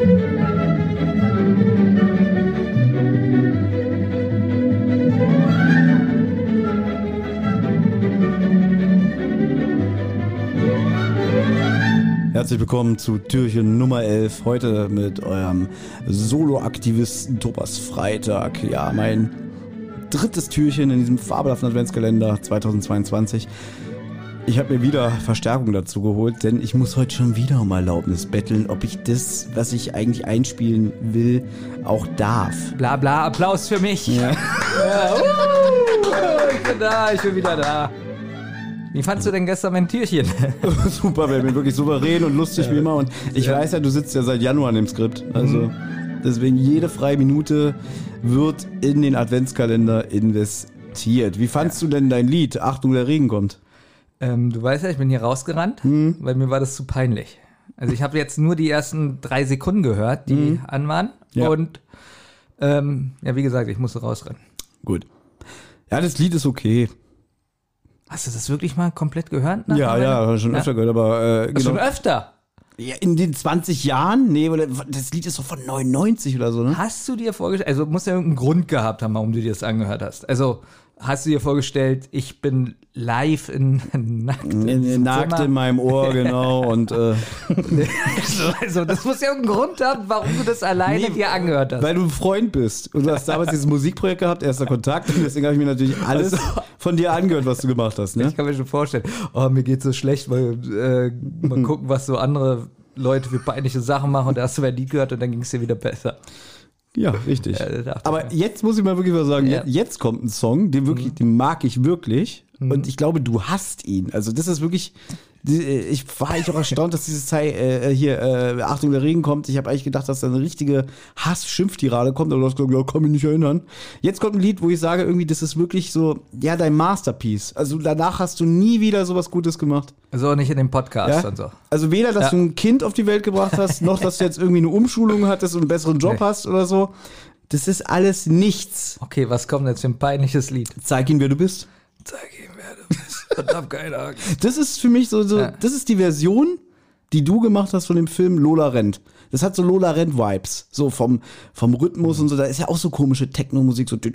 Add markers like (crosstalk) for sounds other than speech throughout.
Herzlich willkommen zu Türchen Nummer 11. Heute mit eurem Solo-Aktivisten Thomas Freitag. Ja, mein drittes Türchen in diesem fabelhaften Adventskalender 2022. Ich habe mir wieder Verstärkung dazu geholt, denn ich muss heute schon wieder um Erlaubnis betteln, ob ich das, was ich eigentlich einspielen will, auch darf. Bla bla, Applaus für mich. Ja. (laughs) Ja, uh, ich bin da, ich bin wieder da. Wie fandst du denn gestern mein Türchen? (laughs) Super, wir bin wirklich souverän und lustig wie immer. Und ich weiß ja, du sitzt ja seit Januar an dem Skript. Also deswegen jede freie Minute wird in den Adventskalender investiert. Wie fandst du denn dein Lied? Achtung, der Regen kommt. Ähm, du weißt ja, ich bin hier rausgerannt, Hm. weil mir war das zu peinlich. Also ich habe jetzt nur die ersten drei Sekunden gehört, die an waren. Ja. Und ähm, ja, wie gesagt, ich musste rausrennen. Gut. Ja, das Lied ist okay. Hast du das wirklich mal komplett gehört? Ja, ja, schon öfter gehört, aber äh, Schon genau. öfter. Ja, in den 20 Jahren? Nee, oder das Lied ist doch von 99 oder so, ne? Hast du dir vorgestellt, also muss ja irgendeinen Grund gehabt haben, warum du dir das angehört hast. Also hast du dir vorgestellt, ich bin live in (laughs) nackt in In, nackt Zimmer? in meinem Ohr, genau. Und äh, (laughs) also das muss ja irgendeinen Grund haben, warum du das alleine Nee, dir angehört hast. weil du ein Freund bist. Und du hast damals dieses Musikprojekt gehabt, erster Kontakt. Und deswegen habe ich mir natürlich alles von dir angehört, was du gemacht hast. Ne? Ich kann mir schon vorstellen, oh, mir geht's so schlecht, weil äh, mal (laughs) gucken, was so andere Leute für peinliche Sachen machen und da hast du ein Lied gehört und dann ging es dir wieder besser. Ja, richtig. Ja, Aber jetzt muss ich mal wirklich was sagen. Ja. Mhm. Jetzt, kommt ein Song, den wirklich, den mag ich wirklich. Und ich glaube, du hast ihn. Also das ist wirklich. Äh, Ich war eigentlich auch erstaunt, dass dieses Teil äh, hier, äh, Achtung, der Regen kommt. Ich habe eigentlich gedacht, dass da eine richtige Hass-Schimpftirade kommt, aber du hast gesagt, ja, kann mich nicht erinnern. Jetzt kommt ein Lied, wo ich sage, irgendwie, das ist wirklich so, ja, dein Masterpiece. Also danach hast du nie wieder sowas Gutes gemacht. Also auch nicht in dem Podcast Ja? und so. Also weder, dass Ja. du ein Kind auf die Welt gebracht hast, noch, dass du jetzt irgendwie eine Umschulung hattest und einen besseren Job Nee. hast oder so. Das ist alles nichts. Okay, was kommt jetzt für ein peinliches Lied? Zeig ihm, wer du bist. Zeig ihm, keine Angst. Das ist für mich so, so Ja. das ist die Version, die du gemacht hast von dem Film Lola rennt. Das hat so Lola rennt Vibes, so vom vom Rhythmus und so. Da ist ja auch so komische Techno-Musik, so. Ich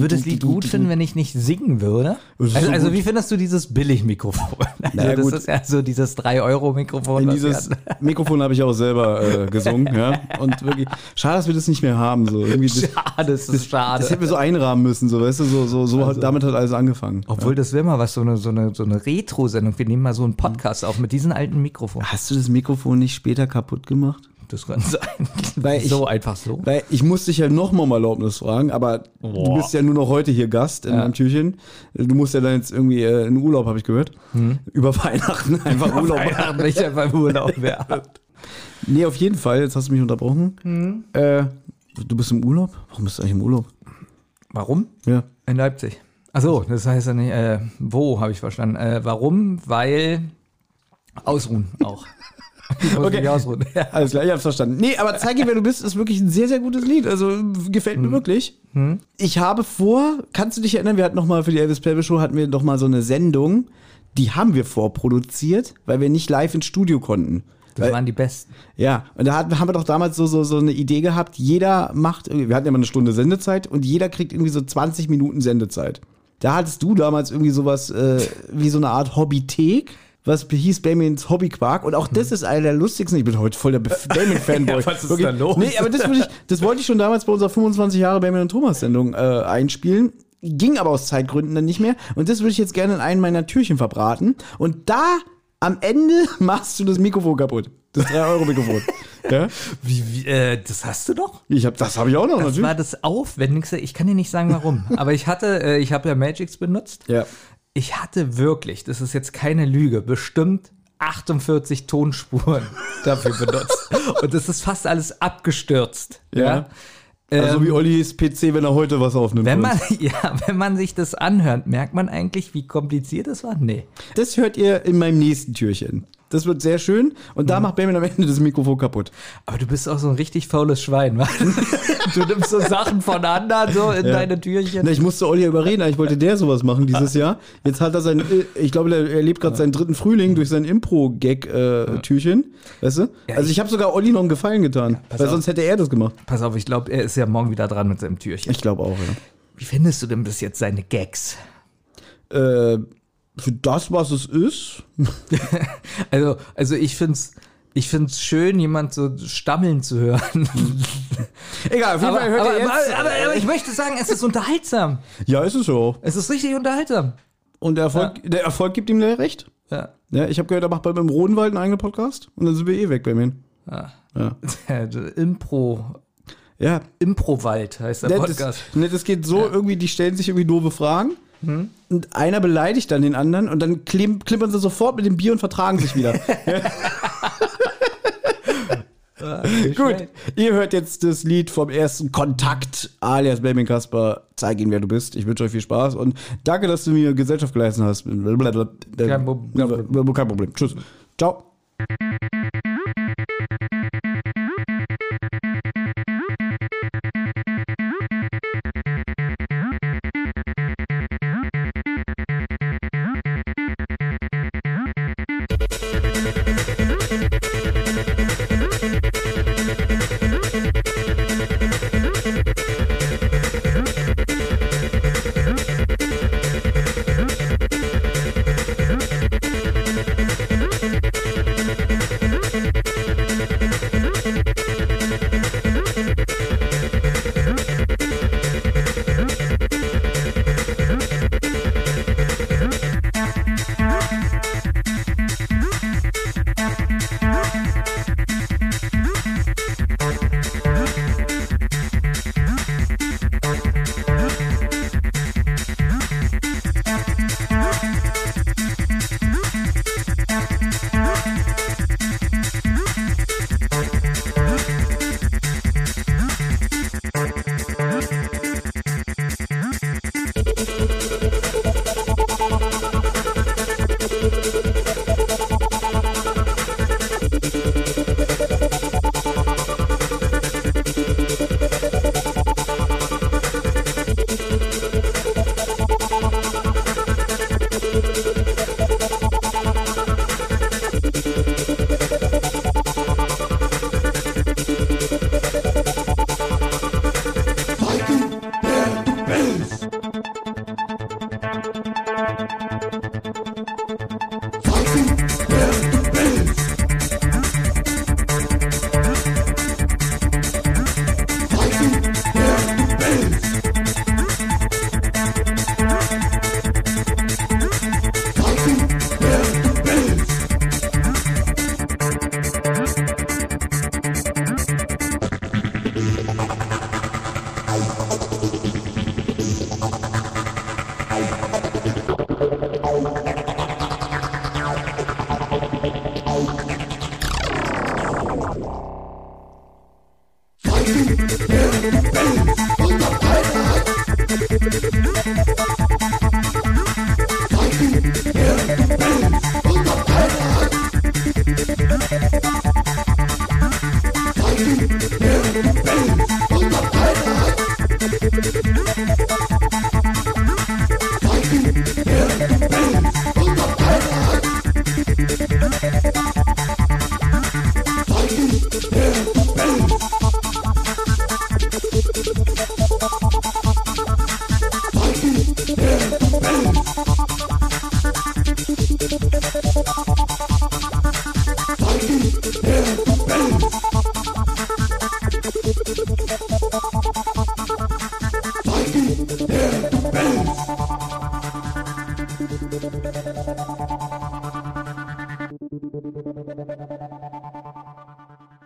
würde das Lied gut finden, wenn ich nicht singen würde. Das Also, so also wie findest du dieses Billigmikrofon? (laughs) Also Naja, das gut. ist ja so dieses 3-Euro-Mikrofon. In was dieses (laughs) Mikrofon habe ich auch selber äh, gesungen, ja. Und wirklich, schade, dass wir das nicht mehr haben. So. Irgendwie das. Schade, das ist schade. das hätten wir so einrahmen müssen, so, weißt du, so, so, so hat, damit hat alles angefangen. Obwohl, das wäre mal was, so eine, so eine, so eine Retro-Sendung. Wir nehmen mal so einen Podcast auf mit diesen alten Mikrofonen. Hast du das Mikrofon nicht später kaputt gemacht? Das kann sein. (laughs) Weil ich- so einfach so. Weil ich muss dich ja noch mal um Erlaubnis fragen, aber du Boah. bist ja nur noch heute hier Gast in Ja. meinem Türchen. Du musst ja dann jetzt irgendwie äh, in Urlaub, habe ich gehört. Über (laughs) Weihnachten einfach Urlaub machen. Weihnachten nicht einfach im Urlaub wäre. (laughs) Nee, auf jeden Fall, jetzt hast du mich unterbrochen. Äh, du bist im Urlaub? Warum bist du eigentlich im Urlaub? Warum? Ja. In Leipzig. Achso, das heißt ja nicht, äh, wo, habe ich verstanden. Äh, warum? Weil ausruhen auch. (laughs) Okay. ausruhen. (laughs) Ja. Alles klar, ich hab's verstanden. Nee, aber Zeige, wer du bist, ist wirklich ein sehr, sehr gutes Lied. Also gefällt mir wirklich. Ich habe vor, kannst du dich erinnern, wir hatten noch mal für die Elvis Presley Show hatten wir noch mal so eine Sendung, die haben wir vorproduziert, weil wir nicht live ins Studio konnten. Das Weil- waren die Besten. Ja, und da hat- haben wir doch damals so, so, so eine Idee gehabt, jeder macht, irgendwie- wir hatten ja mal eine Stunde Sendezeit und jeder kriegt irgendwie so 20 Minuten Sendezeit. Da hattest du damals irgendwie sowas äh, wie so eine Art Hobbythek, was hieß Bamins Hobbyquark und auch das ist einer der lustigsten, ich bin heute voll der (laughs) Bamin-Fanboy. Ja, was ist Wirklich. da los? Nee, aber das, ich, das wollte ich schon damals bei unserer 25 Jahre Bamin und Thomas Sendung äh, einspielen. Ging aber aus Zeitgründen dann nicht mehr. Und das würde ich jetzt gerne in einem meiner Türchen verbraten. Und da am Ende (laughs) machst du das Mikrofon kaputt. Das 3-Euro-Mikrofon. (laughs) ja? Wie, wie, äh, das hast du doch? Ich hab, das habe ich auch noch, Das natürlich. war das Aufwendigste. Ich kann dir nicht sagen, warum. Aber ich hatte, äh, ich habe ja Magix benutzt. Ja. Ich hatte wirklich, das ist jetzt keine Lüge, bestimmt 48 Tonspuren (laughs) dafür benutzt. Und das ist fast alles abgestürzt. Ja. Ja. Also Ähm, wie Ollis PC, wenn er heute was aufnimmt. wenn man, (laughs) ja, wenn man sich das anhört, merkt man eigentlich, wie kompliziert es war? Nee. Das hört ihr in meinem nächsten Türchen. Das wird sehr schön. Und da macht Benjamin am Ende das Mikrofon kaputt. Aber du bist auch so ein richtig faules Schwein, wa? (laughs) Du nimmst so Sachen von anderen so in deine Türchen. Na, ich musste Olli überreden, eigentlich wollte der sowas machen dieses Jahr. Jetzt hat er sein, ich glaube, er erlebt gerade seinen dritten Frühling durch sein Impro-Gag-Türchen. Weißt du? Ja, also ich- ich habe sogar Olli noch einen Gefallen getan. weil auf. sonst hätte er das gemacht. Pass auf, ich glaube, er ist ja morgen wieder dran mit seinem Türchen. Ich glaube auch, ja. Wie findest du denn bis jetzt seine Gags? Äh, für das, was es ist. (laughs) Also, also ich find's, ich find's schön, jemand so stammeln zu hören. (laughs) Egal, auf jeden Fall hört aber, ihr jetzt. aber, aber, aber ich möchte sagen, es ist unterhaltsam. ja, ist es so. Es ist richtig unterhaltsam. Und der Erfolg, der Erfolg gibt ihm recht. Ja. Ja, ich habe gehört, er macht bei beim Rodenwald einen eigenen Podcast. Und dann sind wir eh weg bei mir. ja. Ja. (laughs) Impro, Ja, Impro-Wald heißt der Ne, Podcast. Das, ne, das geht so, irgendwie, die stellen sich irgendwie doofe Fragen. Hm? Und einer beleidigt dann den anderen und dann klim, klimpern sie sofort mit dem Bier und vertragen sich wieder. (laughs) (laughs) Gut, ihr hört jetzt das Lied vom ersten Kontakt, alias Benjamin Kasper. Zeig ihnen, wer du bist. Ich wünsche euch viel Spaß und danke, dass du mir Gesellschaft geleistet hast. Kein Problem. Kein Problem. Tschüss. Ciao.